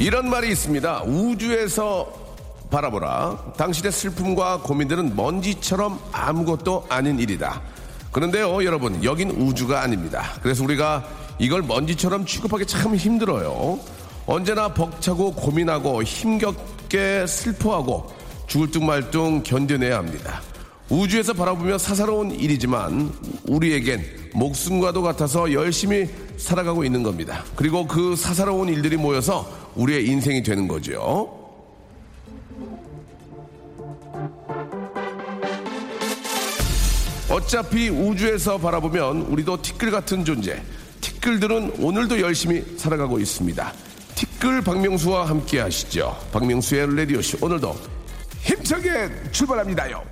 이런 말이 있습니다. 우주에서 바라보라. 당신의 슬픔과 고민들은 먼지처럼 아무것도 아닌 일이다. 그런데요, 여러분, 여긴 우주가 아닙니다. 그래서 우리가 이걸 먼지처럼 취급하기 참 힘들어요. 언제나 벅차고 고민하고 힘겹게 슬퍼하고 죽을 둥 말둥 견뎌내야 합니다. 우주에서 바라보며 사사로운 일이지만 우리에겐 목숨과도 같아서 열심히 살아가고 있는 겁니다. 그리고 그 사사로운 일들이 모여서 우리의 인생이 되는 거죠. 어차피 우주에서 바라보면 우리도 티끌 같은 존재. 티끌들은 오늘도 열심히 살아가고 있습니다. 티끌 박명수와 함께 하시죠. 박명수의 라디오쇼. 오늘도 힘차게 출발합니다요.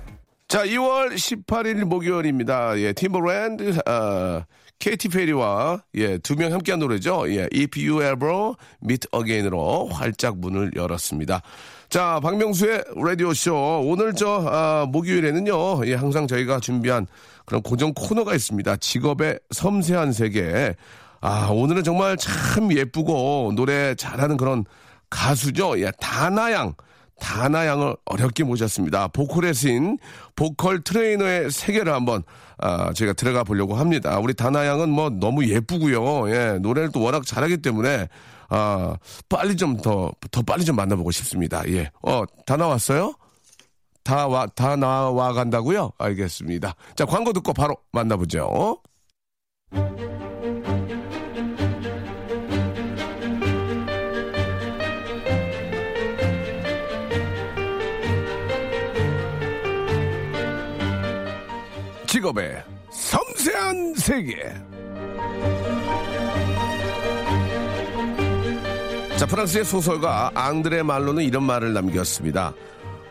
자, 2월 18일 목요일입니다. 예, 팀버랜드, 어, 케이티 페리와 예, 두 명 함께한 노래죠. 예, If You Ever Meet Again으로 활짝 문을 열었습니다. 자, 박명수의 라디오 쇼. 오늘 저, 아, 목요일에는요, 예, 항상 저희가 준비한 그런 고정 코너가 있습니다. 직업의 섬세한 세계. 아, 오늘은 정말 참 예쁘고 노래 잘하는 그런 가수죠. 예, 다나양. 다나양을 어렵게 모셨습니다. 보컬의 신, 보컬 트레이너의 세계를 한번 아, 저희가 들어가 보려고 합니다. 우리 다나양은 뭐 너무 예쁘고요. 예, 노래를 또 워낙 잘하기 때문에 아, 빨리 좀 더 더 빨리 좀 만나보고 싶습니다. 예, 어, 다 나왔어요? 다 와, 다 나와 간다고요? 알겠습니다. 자, 광고 듣고 바로 만나보죠. 직업의 섬세한 세계. 자, 프랑스의 소설가 앙드레 말로는 이런 말을 남겼습니다.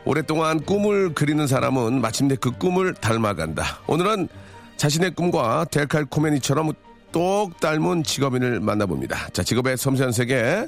오랫동안 꿈을 그리는 사람은 마침내 그 꿈을 닮아간다. 오늘은 자신의 꿈과 데칼코메니처럼 똑 닮은 직업인을 만나봅니다. 자, 직업의 섬세한 세계.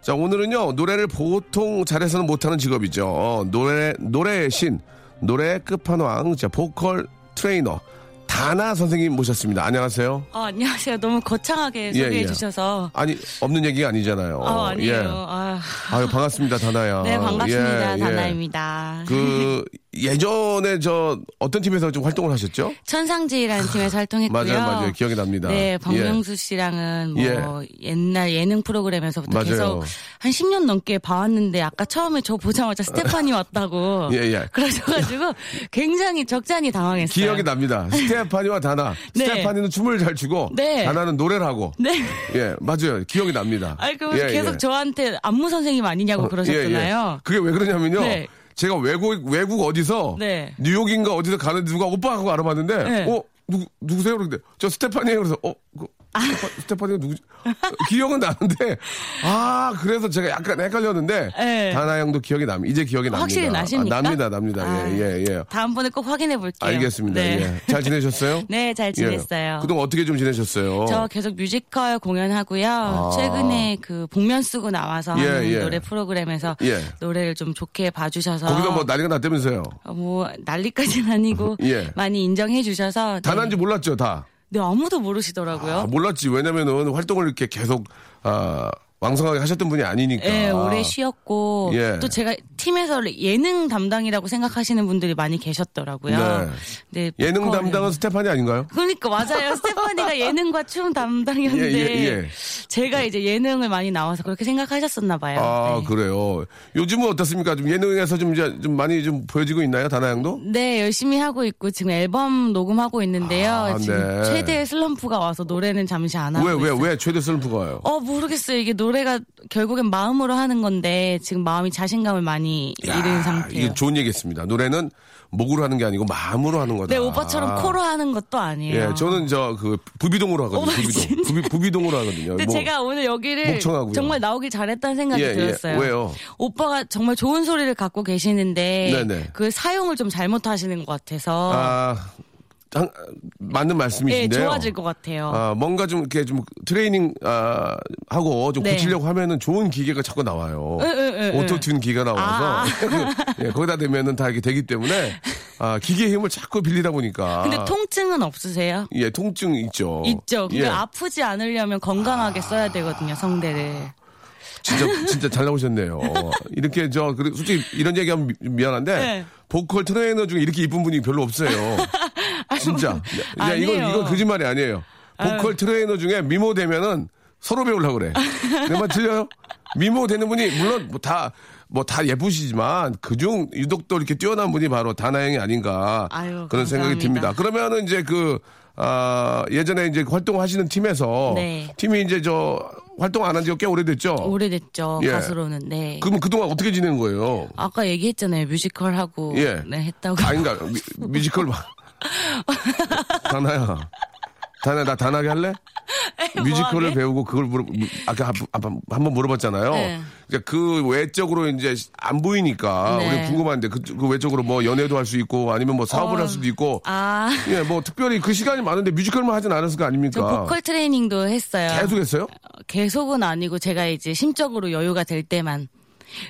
자, 오늘은요, 노래를 보통 잘해서는 못하는 직업이죠. 노래, 노래의 신, 노래 끝판왕, 자, 보컬 트레이너, 다나 선생님 모셨습니다. 안녕하세요. 어, 안녕하세요. 너무 거창하게 예, 소개해 예. 주셔서. 아니, 없는 얘기가 아니잖아요. 아, 아니에요. 예. 아, 아유, 반갑습니다, 다나 양. 네, 반갑습니다. 예, 예. 다나입니다. 그, 예전에 저, 어떤 팀에서 좀 활동을 하셨죠? 천상지희라는 팀에서 활동했고요. 맞아요, 맞아요. 기억이 납니다. 네, 박명수 씨랑은 뭐 예. 옛날 예능 프로그램에서부터 맞아요. 계속 한 10년 넘게 봐왔는데 아까 처음에 저 보자마자 스테파니 왔다고 예, 예. 그러셔가지고 굉장히 적잖이 당황했어요. 기억이 납니다. 스테파니와 다나. 네. 스테파니는 춤을 잘 추고, 네. 다나는 노래를 하고. 네. 예, 맞아요. 기억이 납니다. 아니 그래서 예, 계속 예. 저한테 안무 선생님 아니냐고 어, 그러셨잖아요. 예, 예. 그게 왜 그러냐면요. 네. 제가 외국, 외국 어디서, 네. 뉴욕인가 어디서 가는데 누가 오빠 하고 알아봤는데, 네. 어, 누구, 누구세요? 그런데, 저 스테파니에요. 그래서, 어, 그, 스테파, 스테파니가 누구지? 어, 기억은 나는데, 아, 그래서 제가 약간 헷갈렸는데, 네. 다나 형도 기억이 납니다. 이제 기억이 납니다. 확실히 나십니까? 아, 납니다, 납니다. 아, 예, 예, 예. 다음번에 꼭 확인해 볼게요. 알겠습니다. 네. 예. 잘 지내셨어요? 네, 잘 지냈어요. 예. 그동안 어떻게 좀 지내셨어요? 저 계속 뮤지컬 공연하고요. 최근에 그 복면 쓰고 나와서 아. 예, 예. 노래 프로그램에서 예. 노래를 좀 좋게 봐주셔서 거기서 뭐 난리가 났다면서요? 어, 뭐 난리까지는 아니고 예. 많이 인정해 주셔서 다 네. 난지 몰랐죠, 다. 네, 아무도 모르시더라고요. 아, 몰랐지. 왜냐면은 활동을 이렇게 계속, 아, 왕성하게 하셨던 분이 아니니까. 예, 오래 쉬었고 예. 또 제가 팀에서 예능 담당이라고 생각하시는 분들이 많이 계셨더라고요. 네. 네, 예능 담당은 스테파니 아닌가요? 그러니까 맞아요. 스테파니가 예능과 춤 담당이었는데 예, 예, 예. 제가 이제 예능을 많이 나와서 그렇게 생각하셨었나 봐요. 아, 네. 그래요. 요즘은 어떻습니까? 좀 예능에서 좀 이제 좀 많이 좀 보여지고 있나요? 다나 양도? 네, 열심히 하고 있고 지금 앨범 녹음하고 있는데요. 아, 지금 네. 최대의 슬럼프가 와서 노래는 잠시 안 하고 왜, 왜, 있어요. 왜 최대 슬럼프가 와요? 어 모르겠어요. 이게 노래 가 결국엔 마음으로 하는 건데 지금 마음이 자신감을 많이 야, 잃은 상태예요. 이게 좋은 얘기했습니다. 노래는 목으로 하는 게 아니고 마음으로 하는 거다. 네, 오빠처럼 코로 하는 것도 아니에요. 예, 저는 저 그 부비동으로 하거든요. 어, 부비동. 부비, 부비동으로 하거든요. 근데 뭐, 제가 오늘 여기를 목청하고요. 정말 나오길 잘했다는 생각이 예, 예. 들었어요. 왜요? 오빠가 정말 좋은 소리를 갖고 계시는데 네네. 그 사용을 좀 잘못하시는 것 같아서 아, 한- 맞는 예, 말씀이신데요. 좋아질 것 같아요. 아, 뭔가 좀 이렇게 좀 트레이닝 아, 하고 좀 네. 고치려고 하면은 좋은 기계가 자꾸 나와요. autotune 기계가 나와서 아. 예, 거기다 대면은 다 이렇게 되기 때문에 아, 기계의 힘을 자꾸 빌리다 보니까 근데 통증은 없으세요? 예, 통증 있죠. 있죠. 근데 예. 아프지 않으려면 건강하게 써야 되거든요, 성대를. 진짜 진짜 잘 나오셨네요. 이렇게 저 솔직히 이런 얘기하면 미, 미안한데 네. 보컬 트레이너 중에 이렇게 이쁜 분이 별로 없어요. 진짜. 야, 이건. 이건 거짓말이 아니에요. 보컬 트레이너 중에 미모 되면은 서로 배우려고 그래. 내말 틀려요? 미모 되는 분이 물론 뭐 다 뭐 다 예쁘시지만 그중 유독 또 이렇게 뛰어난 분이 바로 다나 양이 아닌가 아유, 그런 생각이 감사합니다. 듭니다. 그러면은 이제 그 아, 예전에 이제 활동하시는 팀에서 네. 팀이 이제 저 활동 안 한 지가 꽤 오래됐죠. 오래됐죠, 예. 가수로는. 네. 그럼 그동안 어떻게 지낸 거예요? 아까 얘기했잖아요, 뮤지컬 하고. 예. 네, 했다고. 아닌가 뮤- 뮤지컬 봐. 다나야. 다나 나 단하게 할래? 뮤지컬을 뭐하게? 배우고 그걸 물어 아까 한번 물어봤잖아요. 네. 그러니까 그 외적으로 이제 안 보이니까 네. 우리 궁금한데 그, 그 외적으로 뭐 연애도 할 수 있고 아니면 뭐 사업을 어. 할 수도 있고 아, 예 뭐 특별히 그 시간이 많은데 뮤지컬만 하진 않았을 거저 아닙니까? 보컬 트레이닝도 했어요. 계속 했어요? 계속은 아니고 제가 이제 심적으로 여유가 될 때만.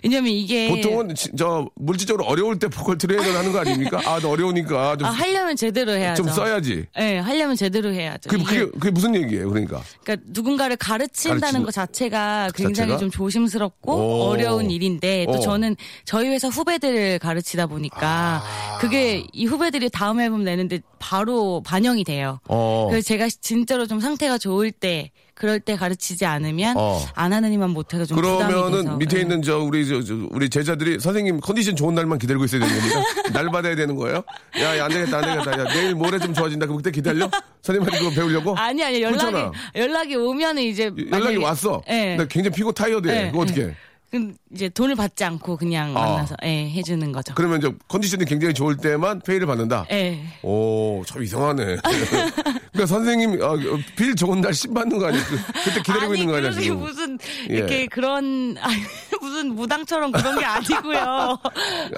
왜냐면 이게. 보통은 지- 저 물질적으로 어려울 때 보컬 트레이너를 하는 거 아닙니까? 아, 너 어려우니까 좀, 아, 하려면 제대로 해야죠. 좀 써야지. 네, 하려면 제대로 해야죠. 그게, 그게, 그게 무슨 얘기예요, 그러니까? 그러니까 누군가를 가르친다는 가르치는 것 자체가 굉장히 자체가? 좀 조심스럽고 오. 어려운 일인데 또 어. 저는 저희 회사 후배들을 가르치다 보니까 아. 그게 이 후배들이 다음 앨범 내는데 바로 반영이 돼요. 어. 그래서 제가 진짜로 좀 상태가 좋을 때 그럴 때 가르치지 않으면 어. 안 하는 이만 못해서 좀 그러면은. 밑에 네. 있는 저 우리 저, 저 우리 제자들이 선생님 컨디션 좋은 날만 기다리고 있어야 되는 겁니까? 날 받아야 되는 거예요? 야, 야, 안 되겠다, 안 되겠다. 야, 내일 모레 좀 좋아진다. 그럼 그때 기다려? 선생님한테 그거 배우려고? 아니 아니 연락이 그렇잖아. 연락이 오면은 이제 연락이 만약에- 왔어. 네. 나 굉장히 피고 타이어드해. 네, 그거 어떻게? 그럼 이제 돈을 받지 않고 그냥 아. 만나서 예, 해주는 거죠. 그러면 이제 컨디션이 굉장히 좋을 때만 페이를 받는다. 예. 오, 참 이상하네. 그러니까 선생님 아, 빌 좋은 날신 받는 거 아니에요? 그, 그때 기다리고 아니, 있는 거 그러게 지금? 무슨 예. 이렇게 그런 아니, 무슨 무당처럼 그런 게 아니고요.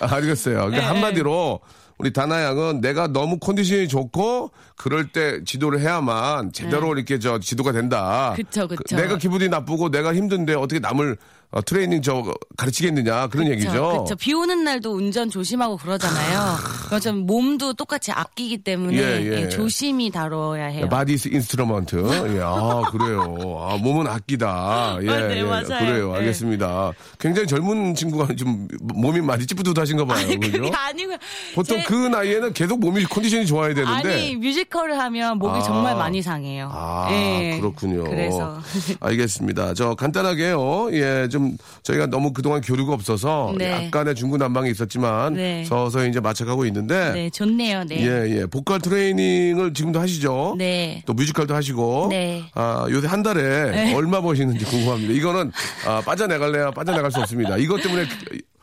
아, 알겠어요. 그러니까 네, 한마디로 우리 다나 양은 내가 너무 컨디션이 좋고 그럴 때 지도를 해야만 제대로 이렇게 저 지도가 된다. 네. 그쵸, 그쵸. 그, 내가 기분이 나쁘고 내가 힘든데 어떻게 남을 어, 트레이닝 저 가르치겠느냐 그런 얘기죠. 그렇죠. 비 오는 날도 운전 조심하고 그러잖아요. 그렇죠. 몸도 똑같이 아끼기 때문에 예, 예. 예, 조심히 다뤄야 해요. Body's instrument. 예, 아, 그래요. 아, 몸은 악기다. 예, 아, 네, 예, 맞아요. 그래요. 네. 알겠습니다. 굉장히 젊은 친구가 좀 몸이 많이 찌뿌듯하신가 봐요. 아니 그죠? 그게 아니고요. 보통 제- 그 나이에는 계속 몸이 컨디션이 좋아야 되는데. 아니 뮤지컬을 하면 목이 아. 정말 많이 상해요. 아, 예. 그렇군요. 그래서 알겠습니다. 저 간단하게요. 예, 좀 저희가 너무 그동안 교류가 없어서 네. 약간의 중구난방이 있었지만 네. 서서히 이제 맞춰가고 있는데 네 좋네요. 네. 예, 예. 보컬 트레이닝을 지금도 하시죠? 네. 또 뮤지컬도 하시고. 네. 아, 요새 한 달에 얼마 버시는지 궁금합니다. 이거는 아, 빠져나갈래야 빠져나갈 수 없습니다. 이것 때문에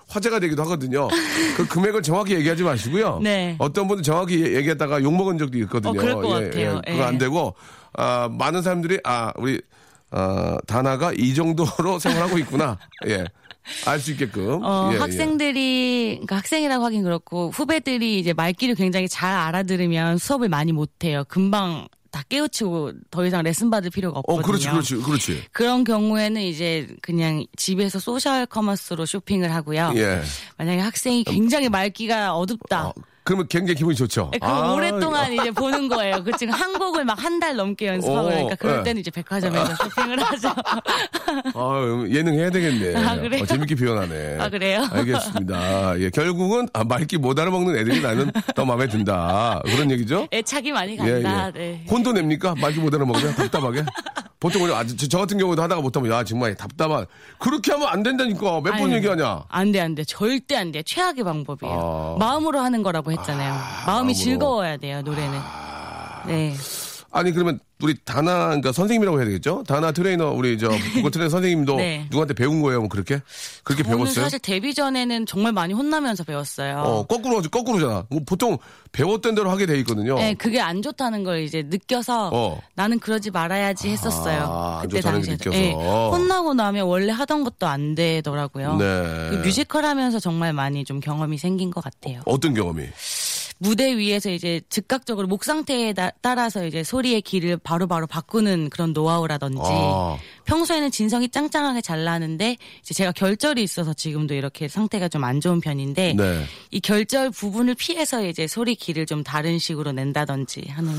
화제가 되기도 하거든요. 그 금액을 정확히 얘기하지 마시고요. 네. 어떤 분은 정확히 얘기했다가 욕먹은 적도 있거든요. 어, 그럴 것 예, 같아요. 예. 그거 안 예. 되고, 아, 많은 사람들이, 아, 우리, 아, 다나가 이 정도로 생활하고 있구나. 예. 알 수 있게끔. 어, 예, 예. 학생들이, 그러니까 학생이라고 하긴 그렇고, 후배들이 이제 말귀를 굉장히 잘 알아들으면 수업을 많이 못해요. 금방 다 깨우치고 더 이상 레슨 받을 필요가 어, 없거든요. 그렇지, 그렇지, 그렇지. 그런 경우에는 이제 그냥 집에서 소셜 커머스로 쇼핑을 하고요. 예. 만약에 학생이 굉장히 말귀가 어둡다. 어, 그러면 굉장히 기분이 좋죠. 그 아, 오랫동안 이제 보는 거예요. 그 지금 한 곡을 막 한 달 넘게 연습하고 어, 그러니까 그럴 네. 때는 이제 백화점에서 쇼핑을 하죠. 아, 예능 해야 되겠네. 아, 그래요? 어, 재밌게 표현하네. 아, 그래요? 알겠습니다. 예, 결국은 아, 말기 못 알아먹는 애들이 나는 더 마음에 든다. 그런 얘기죠? 애착이 많이 예, 간다. 예. 네. 혼도 냅니까? 말기 못 알아먹으면 답답하게? 보통 우리 아, 저, 저 같은 경우도 하다가 못하면 야 정말 답답한 그렇게 하면 안 된다니까 몇 번 얘기하냐? 안 돼, 안 돼. 절대 안 돼. 최악의 방법이에요. 아. 마음으로 하는 거라고 했잖아요. 마음이 마음으로. 즐거워야 돼요, 노래는. 네. 아니 그러면 우리 다나 그러니까 선생님이라고 해야 되겠죠? 다나 트레이너 우리 저 보컬 트레이너 선생님도 네. 누구한테 배운 거예요? 뭐 그렇게 그렇게 배웠어요? 사실 데뷔 전에는 정말 많이 혼나면서 배웠어요. 어 거꾸로 거꾸로잖아. 뭐 보통 배웠던 대로 하게 돼 있거든요. 네, 그게 안 좋다는 걸 이제 느껴서 어. 나는 그러지 말아야지 했었어요. 아, 안 그때 당시에. 느껴서. 혼나고 나면 원래 하던 것도 안 되더라고요. 네. 그 뮤지컬 하면서 정말 많이 좀 경험이 생긴 것 같아요. 어떤 경험이? 무대 위에서 이제 즉각적으로 목 상태에 다- 따라서 이제 소리의 길을 바로 바로 바꾸는 그런 노하우라든지 아. 평소에는 진성이 짱짱하게 잘 나는데 이제 제가 결절이 있어서 지금도 이렇게 상태가 좀 안 좋은 편인데 네. 이 결절 부분을 피해서 이제 소리 길을 좀 다른 식으로 낸다든지 하는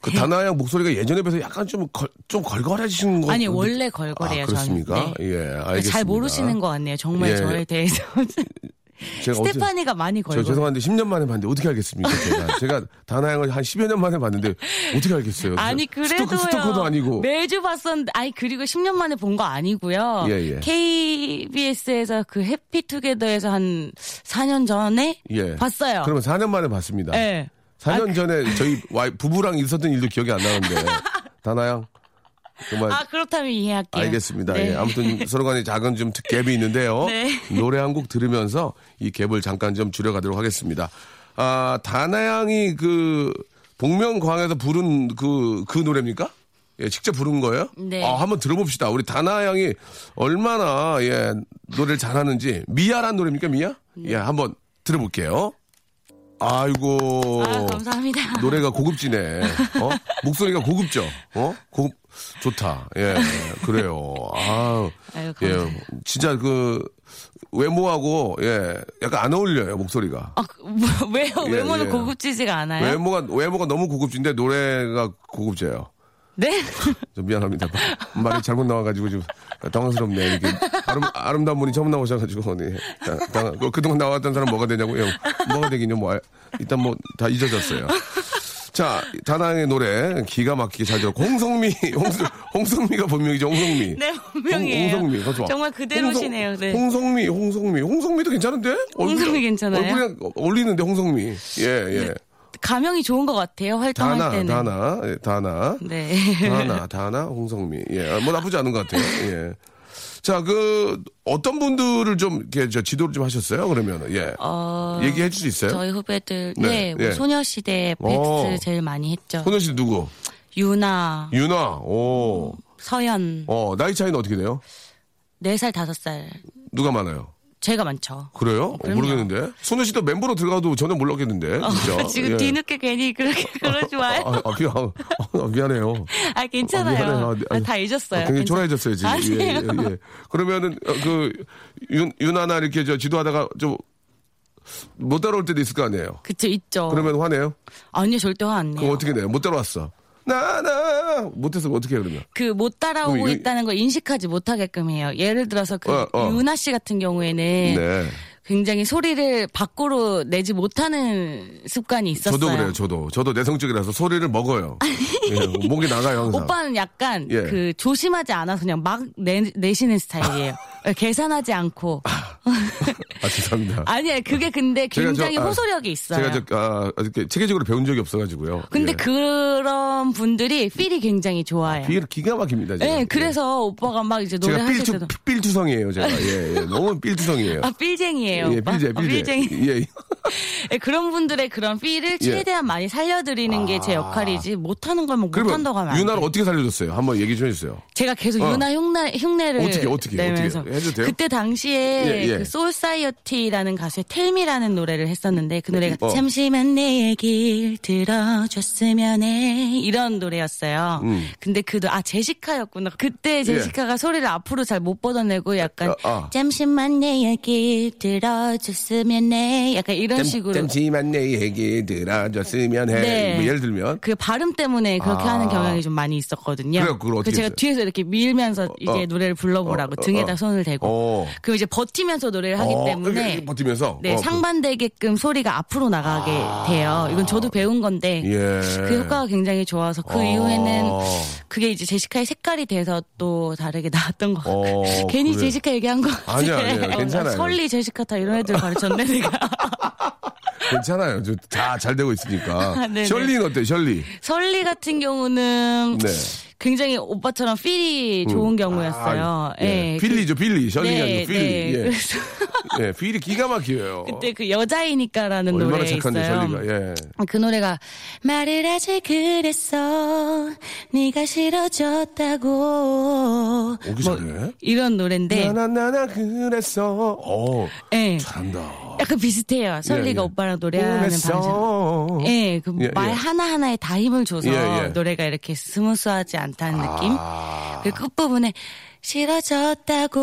그 다나양 목소리가 예전에 비해서 약간 좀, 걸, 좀 걸걸해지신 거 아니 원래 걸걸해요 아, 그렇습니까? 저는. 네. 예, 알겠습니다. 잘 모르시는 것 같네요. 정말 예. 저에 대해서 스테파니가 많이 저 걸걸. 죄송한데 10년 만에 봤는데 어떻게 알겠습니까? 제가, 제가 다나양을 한 10여 년 만에 봤는데 어떻게 알겠어요? 아니 스토커, 그래도요. 스토커 도 아니고. 매주 봤었는데 아니 그리고 10년 만에 본 거 아니고요. 예, 예. KBS에서 그 해피투게더에서 한 4년 전에 예. 봤어요. 그러면 4년 만에 봤습니다. 예. 4년 전에 저희 와이, 부부랑 있었던 일도 기억이 안 나는데 다나양 정말 아 그렇다면 이해할게요. 알겠습니다. 네. 예, 아무튼 서로 간에 작은 좀 갭이 있는데요. 네. 노래 한 곡 들으면서 이 갭을 잠깐 좀 줄여가도록 하겠습니다. 아, 다나양이 그 복면광에서 부른 그, 그 노래입니까? 예, 직접 부른 거예요? 네. 아, 한번 들어봅시다. 우리 다나양이 얼마나, 예, 노래를 잘하는지. 미아란 노래입니까, 미아? 예, 한번 들어볼게요. 아이고. 아 감사합니다. 노래가 고급지네. 어? 목소리가 고급죠? 어? 고급, 좋다. 예, 그래요. 아 아유, 예. 진짜 그, 외모하고, 예, 약간 안 어울려요, 목소리가. 아, 그, 뭐, 왜요? 예, 외모는 예. 고급지지가 않아요? 외모가, 외모가 너무 고급진데 노래가 고급져요. 네? 좀 미안합니다. 말이 잘못 나와가지고 좀 당황스럽네. 이렇게 아름, 아름 다운 분이 처음 나오셔가지고. 네. 다- 당- 그- 그동안 나왔던 사람 뭐가 되냐고 요? 뭐가 되긴요? 뭐, 알- 일단 뭐 다 잊어졌어요. 자, 다나의 노래 기가 막히게 잘 들었고 홍성미, 홍성, 홍성 미가 본명이죠, 홍성미. 네, 본명이에요. 홍, 성미 좋아. 정말 그대로시네요, 네. 홍성 미, 홍성미, 홍성미도 괜찮은데? 홍성미 괜찮아요? 얼굴이 어울리는데 홍성미. 예, 예. 가명이 좋은 것 같아요. 활동할 다나, 때는. 다나, 예, 다나. 네. 다나, 다나, 홍성미. 예, 아, 뭐 나쁘지 않은 것 같아요. 예. 자, 그, 어떤 분들을 좀, 이렇게, 저, 지도를 좀 하셨어요? 그러면, 예. 어, 얘기해 줄 수 있어요? 저희 후배들, 네, 네, 뭐 예. 소녀시대, 오. 백스 제일 많이 했죠. 소녀 씨 누구? 유나, 유나, 오. 서연, 어, 나이 차이는 어떻게 돼요? 4살, 5살. 누가 많아요? 제가 많죠. 그래요? 어. 모르겠는데. 소녀씨도 멤버로 들어가도 전혀 몰랐겠는데. 진짜. 지금 예. 뒤늦게 괜히 그렇게 그러지 마요. 아, 아, 미안, 아, 미안해요. 아, 괜찮아요. 아, 미안해요. 아, 아, 다 잊었어요. 아, 굉장히 괜찮- 초라해졌어요, 지금. 아니에요. 예, 예, 예. 그러면은, 어, 그, 윤, 윤아나 이렇게 저 지도하다가 좀, 못 따라올 때도 있을 거 아니에요? 그쵸, 있죠. 그러면 화내요? 아니요, 절대 화안 그럼 내요. 어떻게 내요? 못 따라왔어. 나, 나! 못해서 어떻게 해요, 그러면? 그못 따라오고 이- 있다는 걸 인식하지 못하게끔 해요. 예를 들어서 그 어, 어. 유나 씨 같은 경우에는 네. 굉장히 소리를 밖으로 내지 못하는 습관이 있었어요. 저도 그래요, 저도. 저도 내성적이라서 소리를 먹어요. 예, 목이 나가요, 항상. 오빠는 약간 예. 그 조심하지 않아서 그냥 막 내, 내시는 스타일이에요. 계산하지 않고. 아, 죄송합니다. 아니에요. 그게 근데 굉장히 저, 아, 호소력이 있어요. 제가 저, 아, 이렇게 체계적으로 배운 적이 없어가지고요. 근데 예. 그런 분들이 필이 굉장히 좋아요. 기가, 기가 막힙니다, 제가. 네, 그래서 오빠가 막 이제 노래 제가 하실 삘투, 때도 삘투성이에요, 제가. 예, 예. 너무 삘투성이에요. 아 삘쟁이에요. 예, 오빠? 삘제, 아, 삘제. 삘쟁이. 예, 예. 예, 그런 분들의 그런 필을 예. 최대한 많이 살려드리는 게제 역할이지 못하는 걸뭐 그러면 못한다고 하면 안 유나를. 어떻게 살려줬어요? 한번 얘기 좀 해주세요. 제가 계속 어. 유나 흉내, 흉내를 어떻게, 어떻게, 내면서 어떻게 해도 돼요? 그때 당시에 예, 예. 그 가수의 텔미라는 노래를 했었는데 그 노래가 어. 잠시만 내 얘길 들어줬으면 해 이런 노래였어요. 음. 근데 그도 아 제시카였구나. 그때 제시카가 소리를 앞으로 잘 못 뻗어내고 약간 예. 아, 아. 잠시만 내 얘길 들어줬으면 해 약간 이런 식으로 잠시만 내 얘기 들어줬으면 해. 네. 뭐 예를 들면 그 발음 때문에 그렇게 아. 하는 경향이 좀 많이 있었거든요. 그래요, 그걸 어떻게 제가 했어요? 뒤에서 이렇게 밀면서 이제 어. 노래를 불러보라고 어, 어, 등에다 어. 손을 대고 어. 그럼 이제 버티면서 노래를 하기 어, 때문에 버티면서 네 어, 상반되게끔 소리가 앞으로 나가게 돼요. 이건 저도 배운 건데 그- 예. 그 효과가 굉장히 좋아서 그 어. 이후에는 그게 이제 제시카의 색깔이 돼서 또 다르게 나왔던 것 같아요. 어, 괜히 그래. 제시카 얘기한 거 같아요. 아니야, 아니야. 괜찮아요. 설리 제시카 다 이런 애들 가르쳤네 내가. 괜찮아요. 다 잘 되고 있으니까. 네네. 셜리는 어때? 셜리. 설리 같은 경우는 네. 굉장히 오빠처럼 필이 좋은 경우였어요. 아, 예. 예. 필리죠, 필리. 셜리가 네, 아니고 필리. 네. 예. 그래서 예, 필이 기가 막혀요. 그때 그 여자이니까라는 얼마나 노래 착한데, 있어요. 셜리가. 예. 그 노래가 말을 하지 그랬어 네가 싫어졌다고 오기 잘해. 이런 노래인데 나나나나 그랬어. 어, 예. 잘한다. 약간 비슷해요. 설리가 예, 예. 오빠랑 노래하는 방식. 그랬어. 예, 그 예, 말 예. 하나하나에 다 힘을 줘서 예, 예. 노래가 이렇게 스무스하지 않다는 느낌? 아. 그 끝부분에 싫어졌다고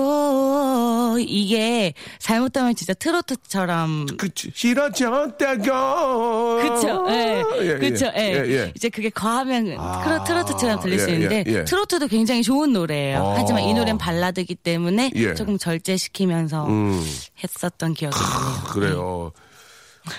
이게 잘못하면 진짜 트로트처럼 그치. 싫어졌다고. 그쵸, 예, 예, 그쵸, 예. 예, 예. 이제 그게 과하면 아, 트로, 트로트처럼 들릴 수 예, 있는데 예, 예. 트로트도 굉장히 좋은 노래예요. 어. 하지만 이 노래는 발라드기 때문에 예. 조금 절제시키면서 음. 했었던 기억이 나네요. 그래요.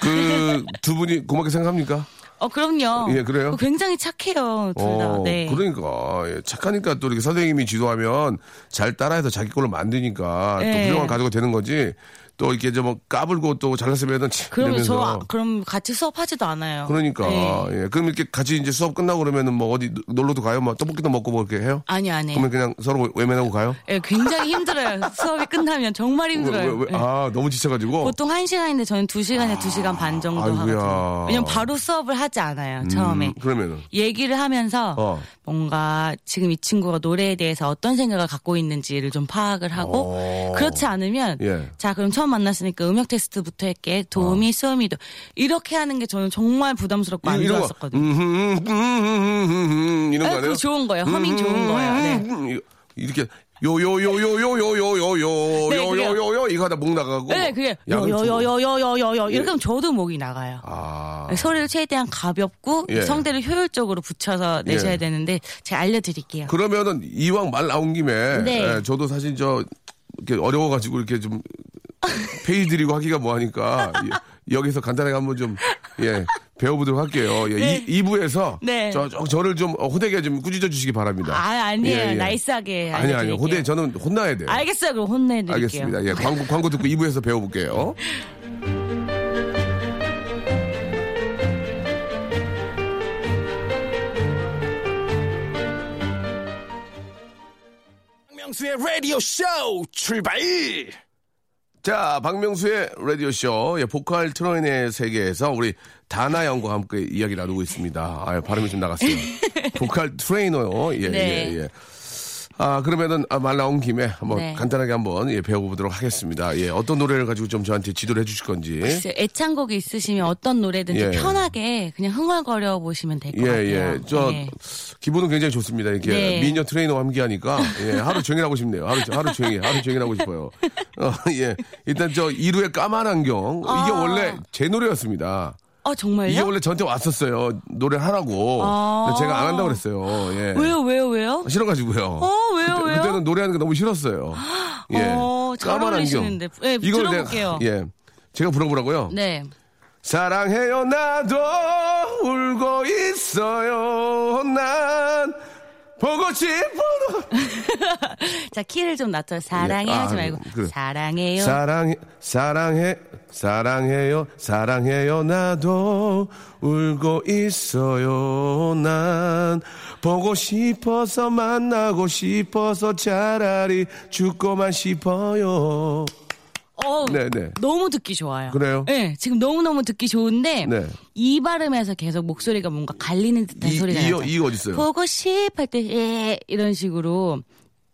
그 두 분이 고맙게 생각합니까? 어, 그럼요. 예, 그래요? 굉장히 착해요, 둘 다. 어, 네. 그러니까 예, 착하니까 또 이렇게 선생님이 지도하면 잘 따라해서 자기 걸로 만드니까 또 네. 훌륭한 가족이 되는 거지. 또 이렇게 좀 까불고 또 잘났으면은 치- 그러면 저. 아, 그럼 같이 수업하지도 않아요. 그러니까 네. 예. 그럼 이렇게 같이 이제 수업 끝나고 그러면은 뭐 어디 놀러도 가요? 뭐 떡볶이도 먹고 뭐 이렇게 해요? 아니요, 아니요. 그러면 그냥 서로 외면하고 가요? 예, 굉장히 힘들어요. 수업이 끝나면 정말 힘들어요. 왜, 왜, 예. 아 너무 지쳐가지고. 보통 한 시간인데 저는 두 시간에 두 시간 반 정도 아이고야. 하거든요. 왜냐면 바로 수업을 하지 않아요. 음, 처음에. 그러면은 얘기를 하면서 어. 뭔가 지금 이 친구가 노래에 대해서 어떤 생각을 갖고 있는지를 좀 파악을 하고 어. 그렇지 않으면 예. 자 그럼 처음 만났으니까 음역 테스트부터 어. 도우미 수음이도 이렇게 하는 게 저는 정말 부담스럽고 안 좋았었거든요. 음, 음, 음, 음, 음, 음, 이런 거 네, 아니에요? 좋은 거예요. 허밍 좋은 거예요. 네. 음, 이렇게 요요요요요요요요요 네, 그게요. 요요요요 이거 하다 목 나가고. 네, 그게. 요요요요요요요 예. 이렇게 하면 저도 목이 나가요. 아. 소리를 최대한 가볍고 예. 성대를 효율적으로 붙여서 내셔야 예. 되는데 제가 알려드릴게요. 그러면은 이왕 말 나온 김에 네. 예, 저도 사실 저 이렇게 어려워가지고 이렇게 좀 페이 드리고 하기가 뭐하니까 예, 여기서 간단하게 한번 좀 예, 배워보도록 할게요. 예, 네. 이, 2부에서 네. 저, 저, 저 를 좀 호되게 좀 꾸짖어 주시기 바랍니다. 아 아니에요. 예, 예. 나이스하게. 아니 아니요. 호대 저는 혼나야 돼요. 알겠어요. 그럼 혼내드릴게요. 알겠습니다. 예, 광고 광고 듣고 2부에서 배워볼게요. 박명수의 라디오 쇼 출발! 자, 박명수의 라디오쇼, 예, 보컬 트로인의 세계에서 우리 다나 양과 함께 이야기 나누고 있습니다. 아, 발음이 좀 나갔어요. 보컬 트레이너요. 예, 네. 예, 예. 아, 그러면은, 아, 말 나온 김에 한번 네. 간단하게 한번 예, 배워보도록 하겠습니다. 예, 어떤 노래를 가지고 좀 저한테 지도를 해주실 건지. 글쎄요, 애창곡이 있으시면 어떤 노래든지 예. 편하게 그냥 흥얼거려 보시면 될것 예, 같아요. 예. 저, 예. 기분은 굉장히 좋습니다. 이렇게 네. 미녀 트레이너와 함께 하니까, 예, 하루 종일 하고 싶네요. 하루, 하루 종일, 하루 종일 하고 싶어요. 어, 예. 일단 저 2루의 까만 안경. 이게 아. 원래 제 노래였습니다. 어 정말요? 이게 원래 저한테 왔었어요. 노래를 하라고. 아. 근데 제가 안 한다고 그랬어요. 예. 왜요, 왜요, 왜요? 싫어가지고요. 어, 왜요, 그때, 왜요? 그때는 노래하는 게 너무 싫었어요. 예. 어, 잘 어울리시는데. 예, 이걸 들어볼게요. 내가, 예. 제가 불러보라고요? 네. 사랑해요 나도 울고 있어요 난 보고 싶어도 자 키를 좀 낮춰. 사랑해 예, 아, 하지 말고 그래. 사랑해요. 사랑해 사랑해 사랑해요 사랑해요 나도 울고 있어요 난 보고 싶어서 만나고 싶어서 차라리 죽고만 싶어요 어, 네네. 너무 듣기 좋아요. 그래요? 네, 지금 너무 너무 듣기 좋은데 네. 이 발음에서 계속 목소리가 뭔가 갈리는 듯한 이, 소리가 이, 나죠. 이 어딨어요 보고 싶을 때 예, 이런 식으로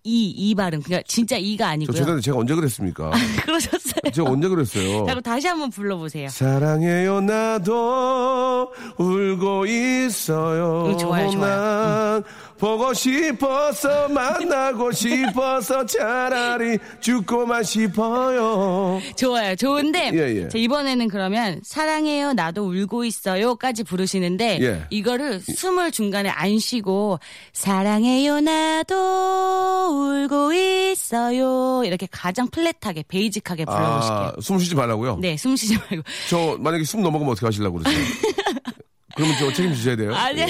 이, 이 발음. 그러니까 진짜 이가 저 아니고요. 죄송한데 제가 언제 그랬습니까? 그러셨어요. 제가 언제 그랬어요? 자, 그럼 다시 한번 불러보세요. 사랑해요 나도 울고 있어요 응, 좋아요, 좋아요. 난 보고 싶어서 만나고 싶어서 차라리 죽고만 싶어요 좋아요. 좋은데 예, 예. 자, 이번에는 그러면 사랑해요 나도 울고 있어요까지 부르시는데 예. 이거를 숨을 중간에 안 쉬고 사랑해요 나도 울고 있어요 이렇게 가장 플랫하게 베이직하게 불러보실게요. 아, 숨 쉬지 말라고요? 네, 숨 쉬지 말고. 저 만약에 숨 넘어가면 어떻게 하시려고 그러세요? 그러면 저 책임지셔야 돼요 아니, 예.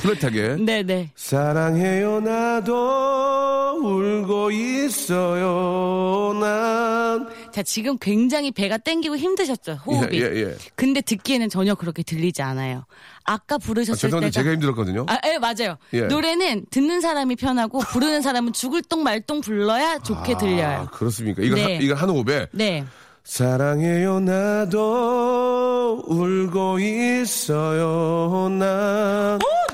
플랫하게 네, 네. 사랑해요 나도 울고 있어요 난 자, 지금 굉장히 배가 땡기고 힘드셨죠, 호흡이. 예, 예, 예. 근데 듣기에는 전혀 그렇게 들리지 않아요. 아까 아, 부르셨을 죄송한데 때가 제가 힘들었거든요 아, 예, 맞아요. 예. 노래는 듣는 사람이 편하고 부르는 사람은 죽을 똥 말똥 불러야 좋게 아, 들려요. 그렇습니까 이거, 네. 한, 이거 한 호흡에 네. 사랑해요 나도 울고 있어요 난 어,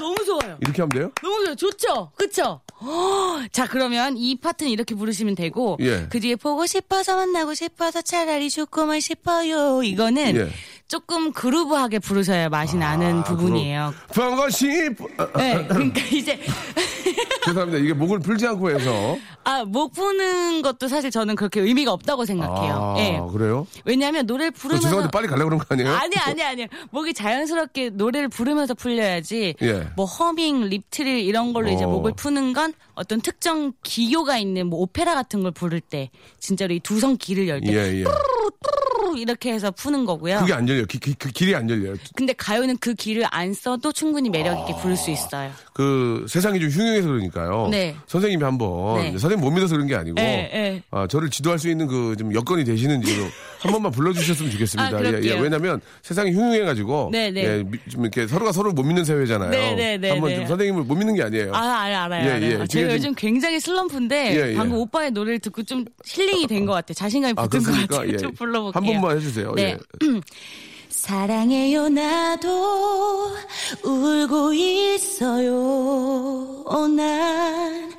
이렇게 하면 돼요? 너무 좋아요. 좋죠? 그쵸? 어, 자, 그러면 이 파트는 이렇게 부르시면 되고, 예. 그 뒤에 보고 싶어서 만나고 싶어서 차라리 죽고만 싶어요. 이거는 예. 조금 그루브하게 부르셔야 맛이 나는 부분이에요. 아, 아, 네, 그러니까 이제 죄송합니다 이게 목을 풀지 않고 해서 아, 목 푸는 것도 사실 저는 그렇게 의미가 없다고 생각해요. 아 예. 그래요? 왜냐하면 노래를 저 부르면서 죄송한데 빨리 가려고 그런 거 아니에요? 아니 아니 아니 목이 자연스럽게 노래를 부르면서 풀려야지 예. 뭐 허밍 립트릴 이런 걸로 이제 어. 목을 푸는 건 어떤 특정 기교가 있는 뭐 오페라 같은 걸 부를 때 진짜로 이 두성 기를 열 때 예, 예. 이렇게 해서 푸는 거고요. 그게 안 열려요. 기- 기- 그 길이 안 열려요. 근데 가요는 그 기를 안 써도 충분히 매력 있게 부를 수 있어요. 그 세상이 좀 흉흉해서 그러니까요. 네. 선생님이 한번 네. 선생님 못 믿어서 그런 게 아니고 예, 예. 아, 저를 지도할 수 있는 그 좀 여건이 되시는지로 한 번만 불러주셨으면 좋겠습니다. 아. 예, 예. 왜냐하면 세상이 흉흉해가지고 네, 네. 예, 미- 좀 이렇게 서로가 서로를 못 믿는 사회잖아요. 네, 네, 네, 한번 네. 좀 선생님을 못 믿는 게 아니에요. 아, 알아요, 알아요. 예, 알아요. 예. 제가 제가 요즘 굉장히 슬럼프인데 예, 예. 방금 오빠의 노래를 듣고 좀 힐링이 된 것 같아요. 자신감이 아, 붙은 것 그렇습니까? 같아요. 예. 좀 불러볼게요. 한 번만 해주세요. 네. 예. 사랑해요 나도 울고 있어요 난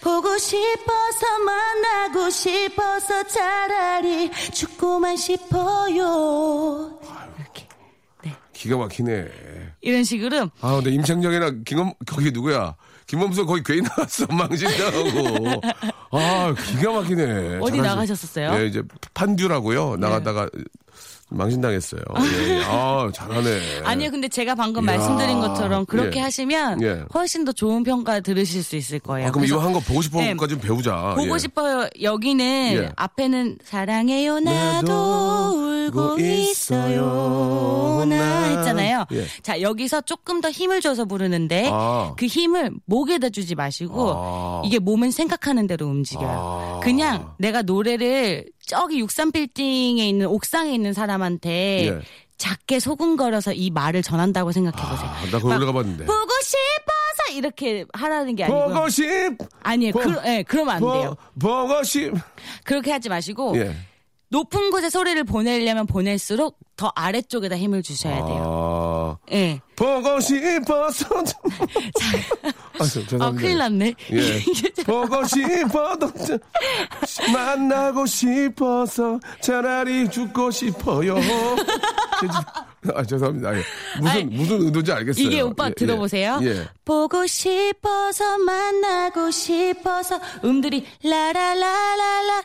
보고 싶어서 만나고 싶어서 차라리 죽고만 싶어요 이렇게 기가 막히네. 이런 식으로 아, 근데 임창정이랑 김범 거기 누구야? 김범수 거기 괜히 나왔어 망신당하고. 아, 기가 막히네. 어디 잘하시- 나가셨었어요? 네. 예, 이제 판듀라고요. 나가다가 망신당했어요. 예, 예. 아, 잘하네. 아니요 근데 제가 방금 이야. 말씀드린 것처럼 그렇게 예. 하시면 예. 훨씬 더 좋은 평가 들으실 수 있을 거예요 아, 그럼 이거 한 거 보고 싶어 네. 까좀 배우자. 보고 예. 싶어요. 여기는 예. 앞에는 사랑해요 나도 나도 울고 있어요 나 나. 했잖아요. 예. 자 여기서 조금 더 힘을 줘서 부르는데 아. 그 힘을 목에다 주지 마시고 아. 이게 몸은 생각하는 대로 움직여요. 아. 그냥 내가 노래를 저기 63빌딩에 있는 옥상에 있는 사람한테 예. 작게 소근거려서 이 말을 전한다고 생각해 보세요. 아, 나 거기 올라가 봤는데. 보고 싶어서 이렇게 하라는 게 아니고요. 보고 싶. 아니에요. 보- 그, 예, 그러면 안 돼요. 보, 보고 싶. 그렇게 하지 마시고 예. 높은 곳에 소리를 보내려면 보낼수록 더 아래쪽에다 힘을 주셔야 돼요. 아, 예. 보고 싶어서. 아, 저- 아, 죄송합니다. 큰일 났네. 예. 보고 싶어도 만나고 싶어서 차라리 죽고 싶어요. 아 죄송합니다. 예. 무슨 아니, 무슨 의도인지 알겠어요. 이게 오빠 예, 예. 들어보세요. 예. 보고 싶어서 만나고 싶어서 음들이 라라라라라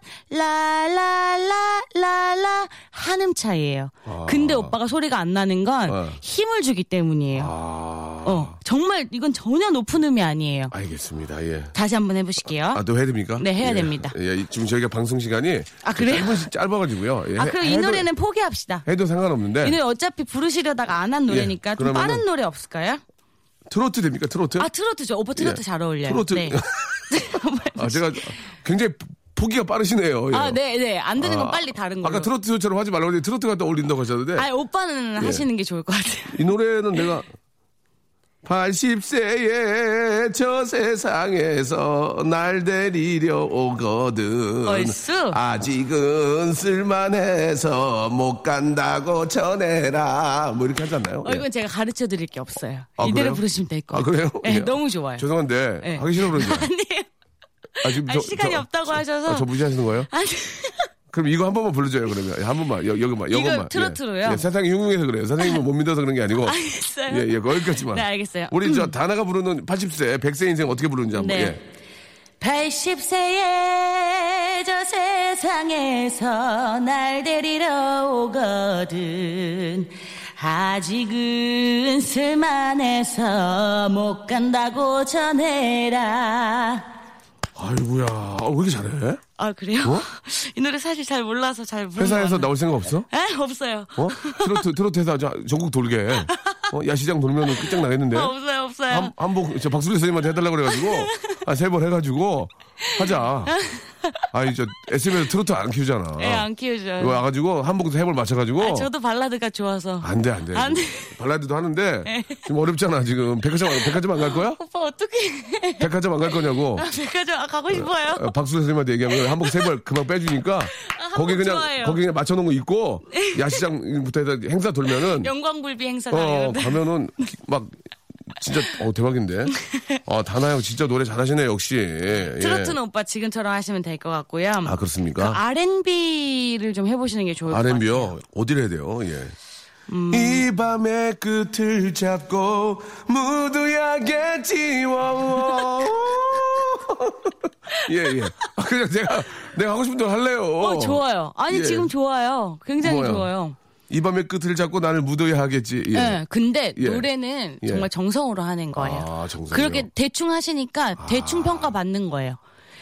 라라라라라 한음 차이예요. 근데 오빠가 소리가 안 나는 건 어. 힘을 주기 때문 이에요. 아, 어, 정말 이건 전혀 높은 음이 아니에요. 알겠습니다. 예. 다시 한번 해보실게요. 아, 또 해야 됩니까? 네, 해야 예. 됩니다. 예, 지금 저희가 방송 시간이 아, 그래요? 짧은, 짧아가지고요. 예, 아, 해- 그럼 이 노래는 포기합시다. 해도 상관없는데 이 노래 어차피 부르시려다가 안 한 노래니까 좀 예. 빠른 노래 없을까요? 트로트 됩니까? 트로트? 아 트로트죠. 오빠 트로트 예. 잘 어울려요. 트로트. 네. 아, 제가 굉장히 포기가 빠르시네요. 예. 아, 네, 네. 안 되는 건 아, 빨리 다른 걸로. 아까 트로트처럼 하지 말라고 했는데 트로트가 또 어울린다고 하셨는데 아, 오빠는 예. 하시는 게 좋을 것 같아요. 이 노래는 내가 80세에 저 세상에서 날 데리려 오거든. 얼쑤. 아직은 쓸만해서 못 간다고 전해라. 뭐 이렇게 않나요? 어, 이건 제가 가르쳐 드릴 게 없어요. 아, 이대로 그래요? 부르시면 될 아, 거예요. 그래요? 네, 예. 너무 좋아요. 죄송한데 네. 하기 싫어 그러죠. 아니에요. 아, 지금 아, 저- 시간이 저- 없다고 저- 하셔서. 아, 저 무시하시는 거예요? 아니, 그럼 이거 한 번만 불러줘요, 그러면. 한 번만, 여, 여기만, 여기만. 트로트로요? 예, 세상이 흉흉해서 그래요. 선생님은 못 믿어서 그런 게 아니고. 알겠어요. 예, 예, 거기까지만. 네, 알겠어요. 우리 저 다나가 부르는 80세, 100세 인생 어떻게 부르는지 한번. 네. 예. 80세에 저 세상에서 날 데리러 오거든. 아직은 쓸만해서 못 간다고 전해라. 아이고야, 아, 왜 이렇게 잘해? 아, 그래요? 어? 이 노래 사실 잘 몰라서 잘 모르는 회사에서 것 나올 생각 없어? 에? 없어요. 어? 트로트, 트로트 회사 저- 전국 돌게. 어? 야시장 돌면은 끝장 나겠는데? 어, 없어요, 없어요. 한, 한복, 저 박수리 선생님한테 해달라 고 그래가지고, 한세번 해가지고, 하자. 아니, 저, SBS 트로트 안 키우잖아. 예, 안 키우죠. 이거 와가지고, 한복 세번 맞춰가지고. 아, 저도 발라드가 좋아서. 안 돼, 안 돼. 안 돼. 발라드도 하는데, 네. 지금 어렵잖아, 지금. 백화점, 백화점 안 갈 거야? 오빠 어떻게? 백화점 안 갈 거냐고. 백화점 아, 가고 싶어요. 어, 박수 선생님한테 얘기하면 한복 세벌 그만 빼주니까 거기 그냥 좋아해요. 거기 그냥 맞춰놓은 거 있고 야시장부터 해서 행사 돌면은 영광불비 행사 어 가는데. 가면은 막 진짜 어 대박인데 아 다나요 진짜 노래 잘하시네 역시 예. 트로트는 오빠 지금처럼 하시면 될 것 같고요. 아 그렇습니까 R&B를 좀 해보시는 게 좋을 것 같아요. R&B요 어디를 해야 돼요 예. 음. 이 밤의 끝을 잡고 무드야게 지워 예 예 아, 그냥 제가 내가 하고 싶은 대로 할래요 어, 좋아요. 아니 예. 지금 좋아요. 굉장히 뭐요? 좋아요. 이 밤의 끝을 잡고 나를 묻어야 하겠지. 예. 네, 근데 예. 노래는 예. 정말 정성으로 하는 거예요. 아? 그렇게 대충 하시니까 대충 평가 받는 거예요.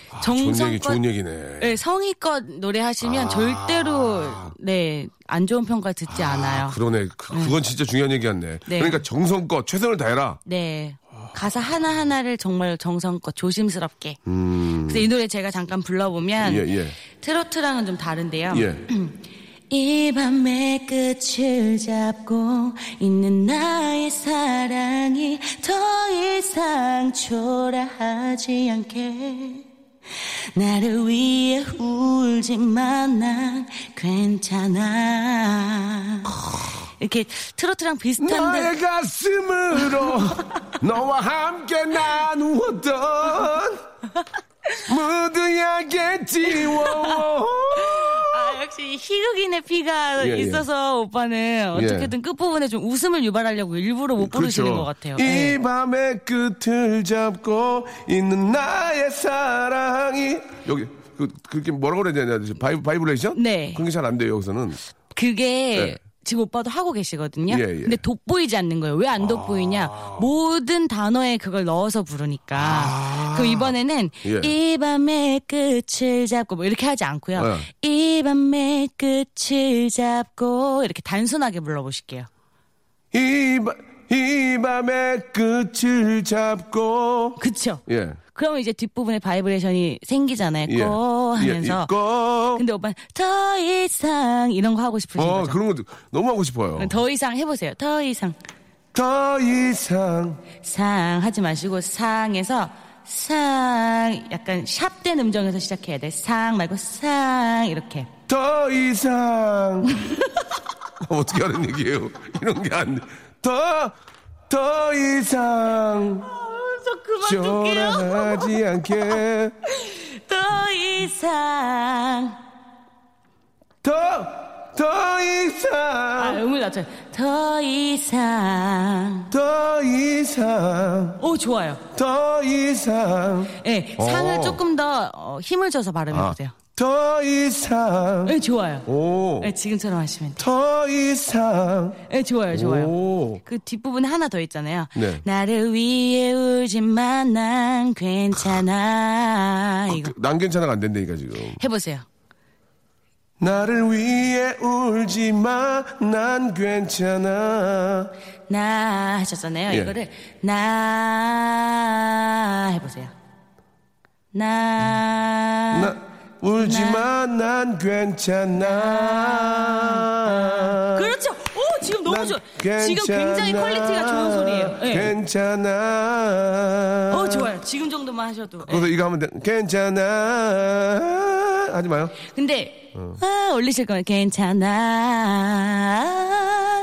아, 좋은 얘기, 정성껏 좋은 얘기 네. 네, 성의껏 노래하시면 아. 절대로 네 안 좋은 평가 듣지 않아요. 그러네. 그, 그건 진짜 중요한 얘기 같네. 네. 그러니까 정성껏 최선을 다해라. 네. 가사 하나 하나를 정말 정성껏 조심스럽게. 그래서 이 노래 제가 잠깐 불러보면 음. 예, 예. 트로트랑은 좀 다른데요. 예. 이 밤의 끝을 잡고 있는 나의 사랑이 더 이상 초라하지 않게 나를 위해 울지만 난 괜찮아 이렇게 트로트랑 비슷한데 나의 가슴으로 너와 함께 나누었던 무드야겠지워. 희극인의 피가 예, 예. 있어서 오빠는 어떻게든 끝부분에 좀 웃음을 유발하려고 일부러 못 부르시는 것 같아요. 그렇죠. 이 네. 밤의 끝을 잡고 있는 나의 사랑이 여기 그 그렇게 뭐라고 그래야 되냐 바이 바이브레이션? 네. 그런 게 잘 안 돼요 여기서는. 그게 네. 지금 오빠도 하고 계시거든요. 예, 예. 근데 돋보이지 않는 거예요. 왜 안 돋보이냐? 모든 단어에 그걸 넣어서 부르니까. 그럼 이번에는 아. 예. 이 밤의 끝을 잡고 뭐 이렇게 하지 않고요. 네. 이 밤의 끝을 잡고 이렇게 단순하게 불러보실게요. 이, 밤- 이 밤의 끝을 잡고 그쵸? 예. 그러면 이제 뒷부분에 바이브레이션이 생기잖아요. 예. 꼬 하면서. 예, 있고. 근데 오빠 더 이상 이런 거 하고 싶으신 어 거죠? 그런 거 너무 하고 싶어요. 더 이상 해보세요. 더 이상. 더 이상 상 하지 마시고 상에서 상 약간 샵된 음정에서 시작해야 돼. 상 말고 상 이렇게. 더 이상 어떻게 하는 얘기예요? 이런 게 안 돼. 더, 더 이상 저 그만 초라하지 않게 더 이상. 더, 더아 이상 음을 낮춰요. 더 이상. 더 이상 오 좋아요. 더 이상 예, 어. 상을 조금 더 어, 힘을 줘서 발음해 보세요. 더 이상 예, 좋아요. 오, 예, 지금처럼 하시면 돼요. 더 이상 예, 좋아요, 좋아요. 오. 그 뒷부분에 하나 더 있잖아요. 네. 나를 위해 울지만 난 괜찮아. 이거 난 괜찮아가 안 된다니까 지금 해보세요. 나를 위해 울지 마, 난 괜찮아. 나 하셨잖아요. 예. 이거를 나 해보세요. 나, 나, 울지 마, 난 괜찮아. 그렇죠. 오 지금 너무 난 좋아. 지금 굉장히. 퀄리티가 좋은 소리예요. 예. 괜찮아. 어 좋아요. 지금 정도만 하셔도. 예. 그래서 이거 하면 돼. 괜찮아. 하지 마요. 근데 어. 아, 올리실 거면 괜찮아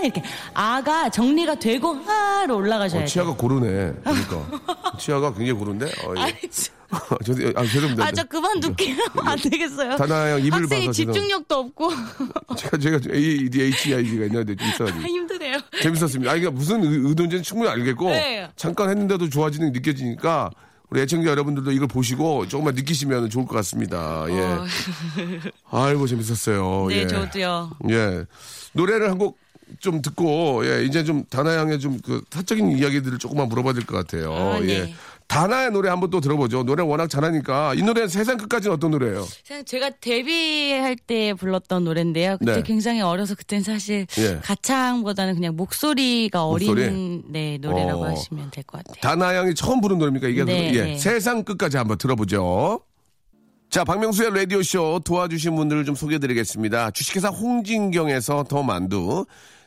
이렇게 아가 정리가 되고 아로 올라가셔야 어, 돼요. 치아가 고르네. 그러니까. 치아가 굉장히 고른데? 어, 예. 아니, 저- 저, 아, 죄송합니다. 아, 저 그만둘게요. 안 되겠어요. 다나 양 입을 봐서 집중력도 없고. 제가, 제가 ADHD가 있는데 있어가지고. 아, 힘드네요. 재밌었습니다. 아, 이게 무슨 의- 의도인지는 충분히 알겠고, 네. 잠깐 했는데도 좋아지는 게 느껴지니까, 우리 애청자 여러분들도 이걸 보시고 조금만 느끼시면 좋을 것 같습니다. 예. 어, 아이고, 재밌었어요. 네, 예. 저도요. 예. 노래를 한 곡 좀 듣고, 예, 이제 좀 다나 양의 좀그 사적인 이야기들을 조금만 물어봐야 될 것 같아요. 아, 네. 예. 다나의 노래 한번 또 들어보죠. 노래 워낙 잘하니까. 이 노래는 세상 끝까지는 어떤 노래예요? 제가 데뷔할 때 불렀던 노래인데요. 그때 네. 굉장히 어려서 그땐 사실 예. 가창보다는 그냥 목소리가 어린 목소리? 네, 노래라고 어. 하시면 될 것 같아요. 다나 양이 처음 부른 노래입니까? 이게 네, 그- 예. 네. 세상 끝까지 한번 들어보죠. 자, 박명수의 라디오쇼 도와주신 분들을 좀 소개해드리겠습니다. 주식회사 홍진경에서 더 만두,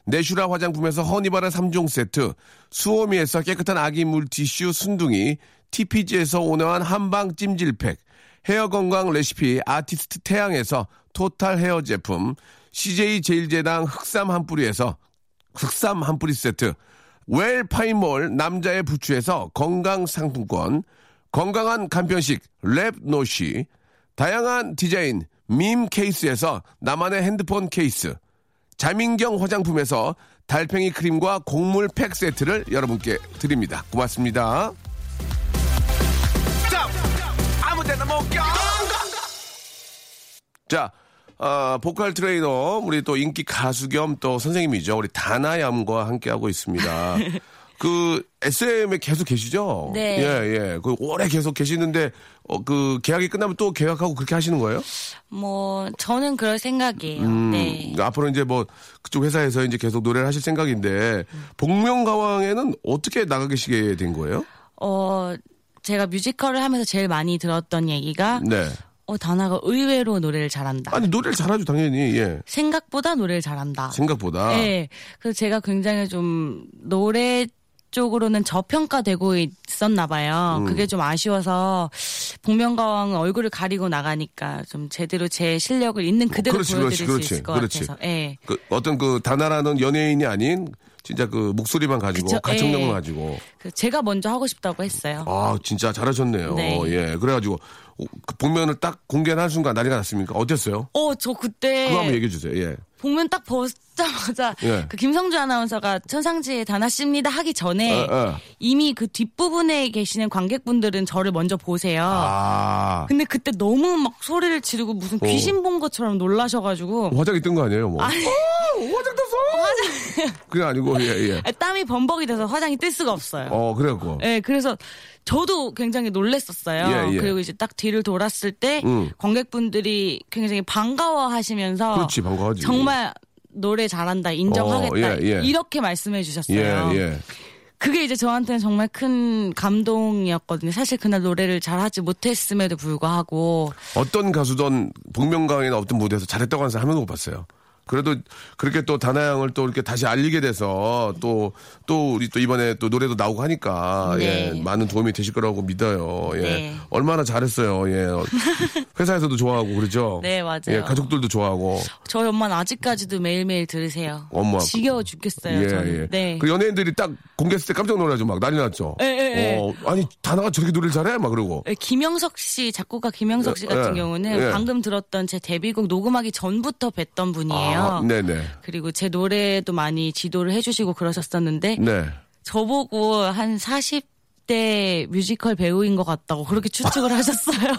네슈라 화장품에서 허니바라 3종 세트, 수오미에서 깨끗한 아기 물티슈 순둥이, TPG에서 온화한 한방 찜질팩, 헤어 건강 레시피 아티스트 태양에서 토탈 헤어 제품, CJ 제일제당 흑삼 한 뿌리에서 흑삼 한 뿌리 세트, 웰 파인몰 남자의 부추에서 건강 상품권, 건강한 간편식 랩노시, 다양한 디자인 밈 케이스에서 나만의 핸드폰 케이스, 자민경 화장품에서 달팽이 크림과 곡물 팩 세트를 여러분께 드립니다. 고맙습니다. 자, 아, 보컬 트레이너, 우리 또 인기 가수 겸 또 선생님이죠. 우리 다나 양과 함께하고 있습니다. 그, SM에 계속 계시죠? 네. 예, 예. 그 오래 계속 계시는데, 어, 그, 계약이 끝나면 또 계약하고 그렇게 하시는 거예요? 뭐 저는 그럴 생각이에요. 음, 네. 그러니까 앞으로 이제 뭐, 그쪽 회사에서 이제 계속 노래를 하실 생각인데, 복면가왕에는 어떻게 나가 계시게 된 거예요? 어 제가 뮤지컬을 하면서 제일 많이 들었던 얘기가 네. 어 다나가 의외로 노래를 잘한다. 아니, 노래를 잘하죠, 당연히. 예. 생각보다 노래를 잘한다. 생각보다. 네. 그래서 제가 굉장히 좀 노래 쪽으로는 저평가되고 있었나 봐요. 음. 그게 좀 아쉬워서 복면가왕 얼굴을 가리고 나가니까 좀 제대로 제 실력을 있는 그대로 그렇지, 보여드릴 그렇지, 수 있을 것 그렇지. 같아서. 예. 그 어떤 그 다나라는 연예인이 아닌 진짜 그 목소리만 가지고 그쵸, 가창력만 예. 가지고 그 제가 먼저 하고 싶다고 했어요. 아 진짜 잘하셨네요. 네. 예 그래가지고 어, 그 복면을 딱 공개를 한 순간 난리가 났습니까? 어땠어요? 어, 저 그때 그거 한번 얘기해 주세요. 예. 복면 딱 벗자마자 예. 그 김성주 아나운서가 천상지의 다나 씨입니다 하기 전에 어, 어. 이미 그 뒷부분에 계시는 관객분들은 저를 먼저 보세요. 아 근데 그때 너무 막 소리를 지르고 무슨 귀신 본 것처럼 놀라셔가지고 화장이 뜬 거 아니에요? 뭐. 어, 화장 떴어. 그게 아니고 예 예. 아, 땀이 범벅이 돼서 화장이 뜰 수가 없어요. 어 그래갖고 네, 그래서 저도 굉장히 놀랬었어요. 예, 예. 그리고 이제 딱 뒤를 돌았을 때 음. 관객분들이 굉장히 반가워하시면서 그렇지 반가워하지. 정말 노래 잘한다, 인정하겠다 어, 예, 예. 이렇게 말씀해 주셨어요. 예 예. 그게 이제 저한테는 정말 큰 감동이었거든요. 사실 그날 노래를 잘하지 못했음에도 불구하고 어떤 가수든 복면가왕이나 어떤 무대에서 잘했다고 하는 사람 한 명도 못 봤어요. 그래도 그렇게 또 다나양을 또 이렇게 다시 알리게 돼서 또, 또 우리 또 이번에 또 노래도 나오고 하니까 네. 예, 많은 도움이 되실 거라고 믿어요. 예. 네. 얼마나 잘했어요. 예. 회사에서도 좋아하고 그러죠. 네, 맞아요. 예, 가족들도 좋아하고. 저희 엄마는 아직까지도 매일매일 들으세요. 엄마. 지겨워 죽겠어요. 예, 저는. 예. 네. 그 연예인들이 딱 공개했을 때 깜짝 놀라죠. 막 난리 났죠. 예, 예, 예. 어, 아니, 다나가 저렇게 노래를 잘해? 막 그러고. 예, 김영석 씨 작곡가 김영석 씨 같은 예, 경우는 예. 방금 들었던 제 데뷔곡 녹음하기 전부터 뵀던 분이에요. 아, 네네. 그리고 제 노래도 많이 지도를 해주시고 그러셨었는데 네. 저보고 한 40대 뮤지컬 배우인 것 같다고 그렇게 추측을 하셨어요.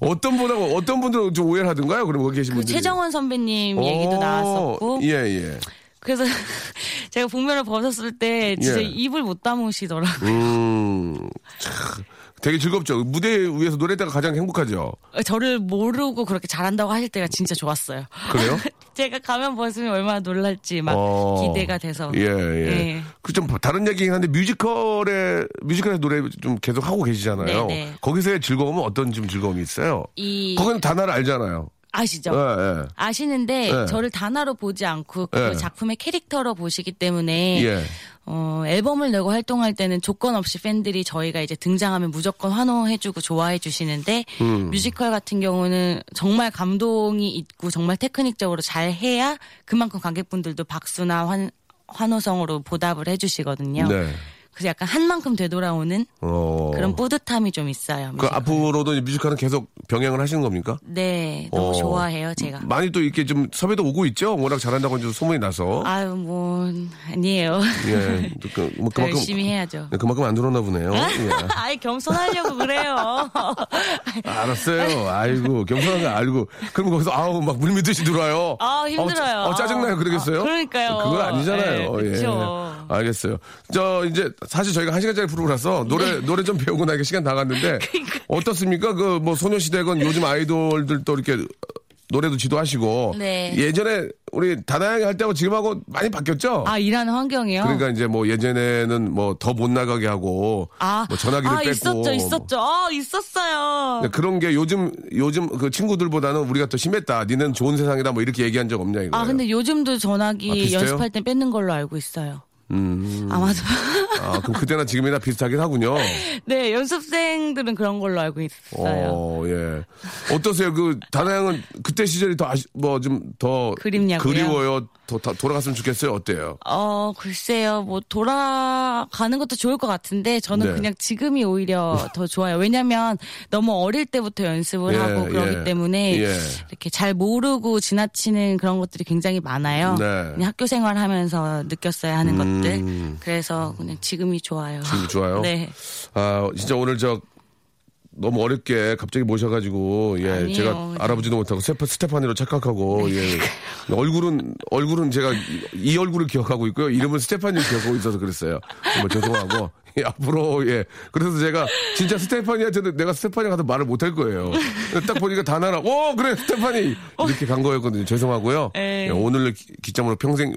어떤 분하고 어떤 분들은 좀 오해를 하던가요? 그럼 거기 계신 그 분들이. 최정원 선배님 얘기도 오, 나왔었고 예, 예. 그래서 제가 복면을 벗었을 때 진짜 예. 입을 못 다무시더라고요. 음, 참, 되게 즐겁죠. 무대 위에서 노래 때가 가장 행복하죠. 저를 모르고 그렇게 잘한다고 하실 때가 진짜 좋았어요. 그래요? 제가 가면 벗으면 얼마나 놀랄지 막 어, 기대가 돼서. 예, 예. 예. 그좀 다른 얘기긴 한데 뮤지컬에 뮤지컬에서 노래 좀 계속 하고 계시잖아요. 네, 네. 거기서의 즐거움은 어떤 좀 즐거움이 있어요? 이 거기는 단어를 알잖아요. 아시죠? 예, 예. 아시는데 네. 저를 단어로 보지 않고 그 네. 작품의 캐릭터로 보시기 때문에 예. 어, 앨범을 내고 활동할 때는 조건 없이 팬들이 저희가 이제 등장하면 무조건 환호해주고 좋아해 주시는데 음. 뮤지컬 같은 경우는 정말 감동이 있고 정말 테크닉적으로 잘 해야 그만큼 관객분들도 박수나 환, 환호성으로 보답을 해주시거든요. 네. 그래서 약간 한 만큼 되돌아오는 어. 그런 뿌듯함이 좀 있어요. 그 뮤지컬. 앞으로도 이 뮤지컬은 계속 병행을 하시는 겁니까? 네, 너무 어. 좋아해요, 제가. 많이 또 이렇게 좀 섭외도 오고 있죠. 워낙 잘한다고 이제 소문이 나서. 아유, 뭐, 아니에요. 예. 또 그, 뭐더 그만큼 열심히 해야죠. 네, 그만큼 안 들었나 보네요. 예. 아이, 겸손하려고 그래요. 알았어요. 아이고 겸손한 거 알고. 그럼 거기서 아우 막 물밀듯이 들어와요. 아, 힘들어요. 어, 짜- 어, 짜증나요. 그러겠어요? 아, 그러니까요. 그건 아니잖아요. 네, 예. 알겠어요. 저 이제 사실 저희가 한 시간짜리 프로라서 노래 노래 좀 배우고 나니까 시간 다 갔는데 어떻습니까? 그 뭐 소녀시대건 요즘 아이돌들도 이렇게 노래도 지도하시고 네. 예전에 우리 다나양이 할 때하고 지금하고 많이 바뀌었죠? 아, 일하는 환경이요? 그러니까 이제 뭐 예전에는 뭐 더 못 나가게 하고 아, 뭐 전화기를 아, 뺏고 있었죠, 있었죠. 아, 있었어요. 그런 게 요즘 요즘 그 친구들보다는 우리가 더 심했다. 니는 좋은 세상이다. 뭐 이렇게 얘기한 적 없냐 이거. 아, 근데 요즘도 전화기 아? 연습할 때 뺏는 걸로 알고 있어요. 음. 아마도. 아, 그럼 그때나 지금이나 비슷하긴 하군요. 네, 연습생들은 그런 걸로 알고 있어요. 어, 예. 어떠세요? 그 다나양은 그때 시절이 더뭐좀 더 그립냐고요? 그리워요. 더, 더 돌아갔으면 좋겠어요. 어때요? 어, 글쎄요. 뭐 돌아가는 것도 좋을 것 같은데 저는 네. 그냥 지금이 오히려 더 좋아요. 왜냐면 너무 어릴 때부터 연습을 예, 하고 그러기 예. 때문에 예. 이렇게 잘 모르고 지나치는 그런 것들이 굉장히 많아요. 네. 학교 생활하면서 느꼈어야 하는 것들. 그래서 그냥 지금이 좋아요. 음. 지금이 좋아요? 네. 아, 진짜 오늘 저 너무 어렵게 갑자기 모셔가지고 예 아니에요. 제가 알아보지도 못하고 스테파, 스테파니로 착각하고 예. 얼굴은 얼굴은 제가 이, 이 얼굴을 기억하고 있고요. 이름은 스테파니를 기억하고 있어서 그랬어요. 정말 죄송하고. 예, 앞으로 예. 그래서 제가 진짜 스테파니한테는 내가 스테파니 가서 말을 못할 거예요. 딱 보니까 다 나라 오 그래 스테파니! 이렇게 간 거였거든요. 죄송하고요. 에. 예, 오늘 기, 기점으로 평생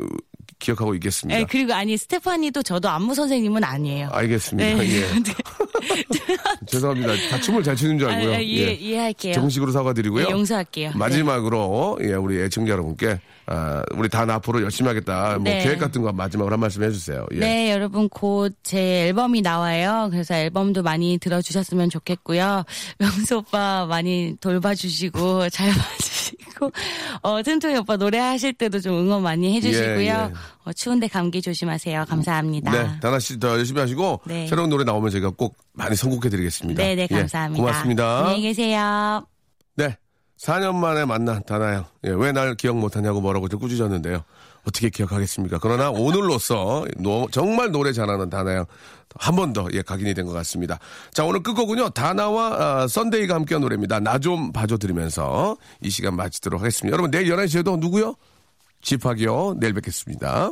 기억하고 있겠습니다 네, 그리고 아니 스테파니도 저도 안무 선생님은 아니에요. 알겠습니다 네. 예 죄송합니다 다 춤을 잘 추는 줄 아, 알고요 아, 이해, 예. 이해할게요. 정식으로 사과드리고요. 네, 용서할게요. 마지막으로 예, 우리 애청자 여러분께 아, 우리 다 앞으로 열심히 하겠다. 뭐 네. 계획 같은 거 마지막으로 한 말씀 해주세요. 예. 네, 여러분 곧 제 앨범이 나와요. 그래서 앨범도 많이 들어주셨으면 좋겠고요. 명수 오빠 많이 돌봐주시고 잘 봐주시고 어 튼튼이 오빠 노래하실 때도 좀 응원 많이 해주시고요. 예, 예. 어, 추운데 감기 조심하세요. 감사합니다. 네, 다나 씨 더 열심히 하시고 네. 새로운 노래 나오면 제가 꼭 많이 선곡해드리겠습니다. 네, 네, 예, 감사합니다. 고맙습니다. 안녕히 계세요. 네, 4년 만에 만난 다나양. 예, 왜 날 기억 못하냐고 뭐라고 좀 꾸짖었는데요. 어떻게 기억하겠습니까? 그러나 오늘로써 노- 정말 노래 잘하는 다나양 한 번 더 예, 각인이 된 것 같습니다. 자, 오늘 끝곡은요. 다나와 아, 썬데이가 함께한 노래입니다. 나 좀 봐줘 들으면서 이 시간 마치도록 하겠습니다. 여러분 내일 11시에도 누구요? 집하기요. 내일 뵙겠습니다.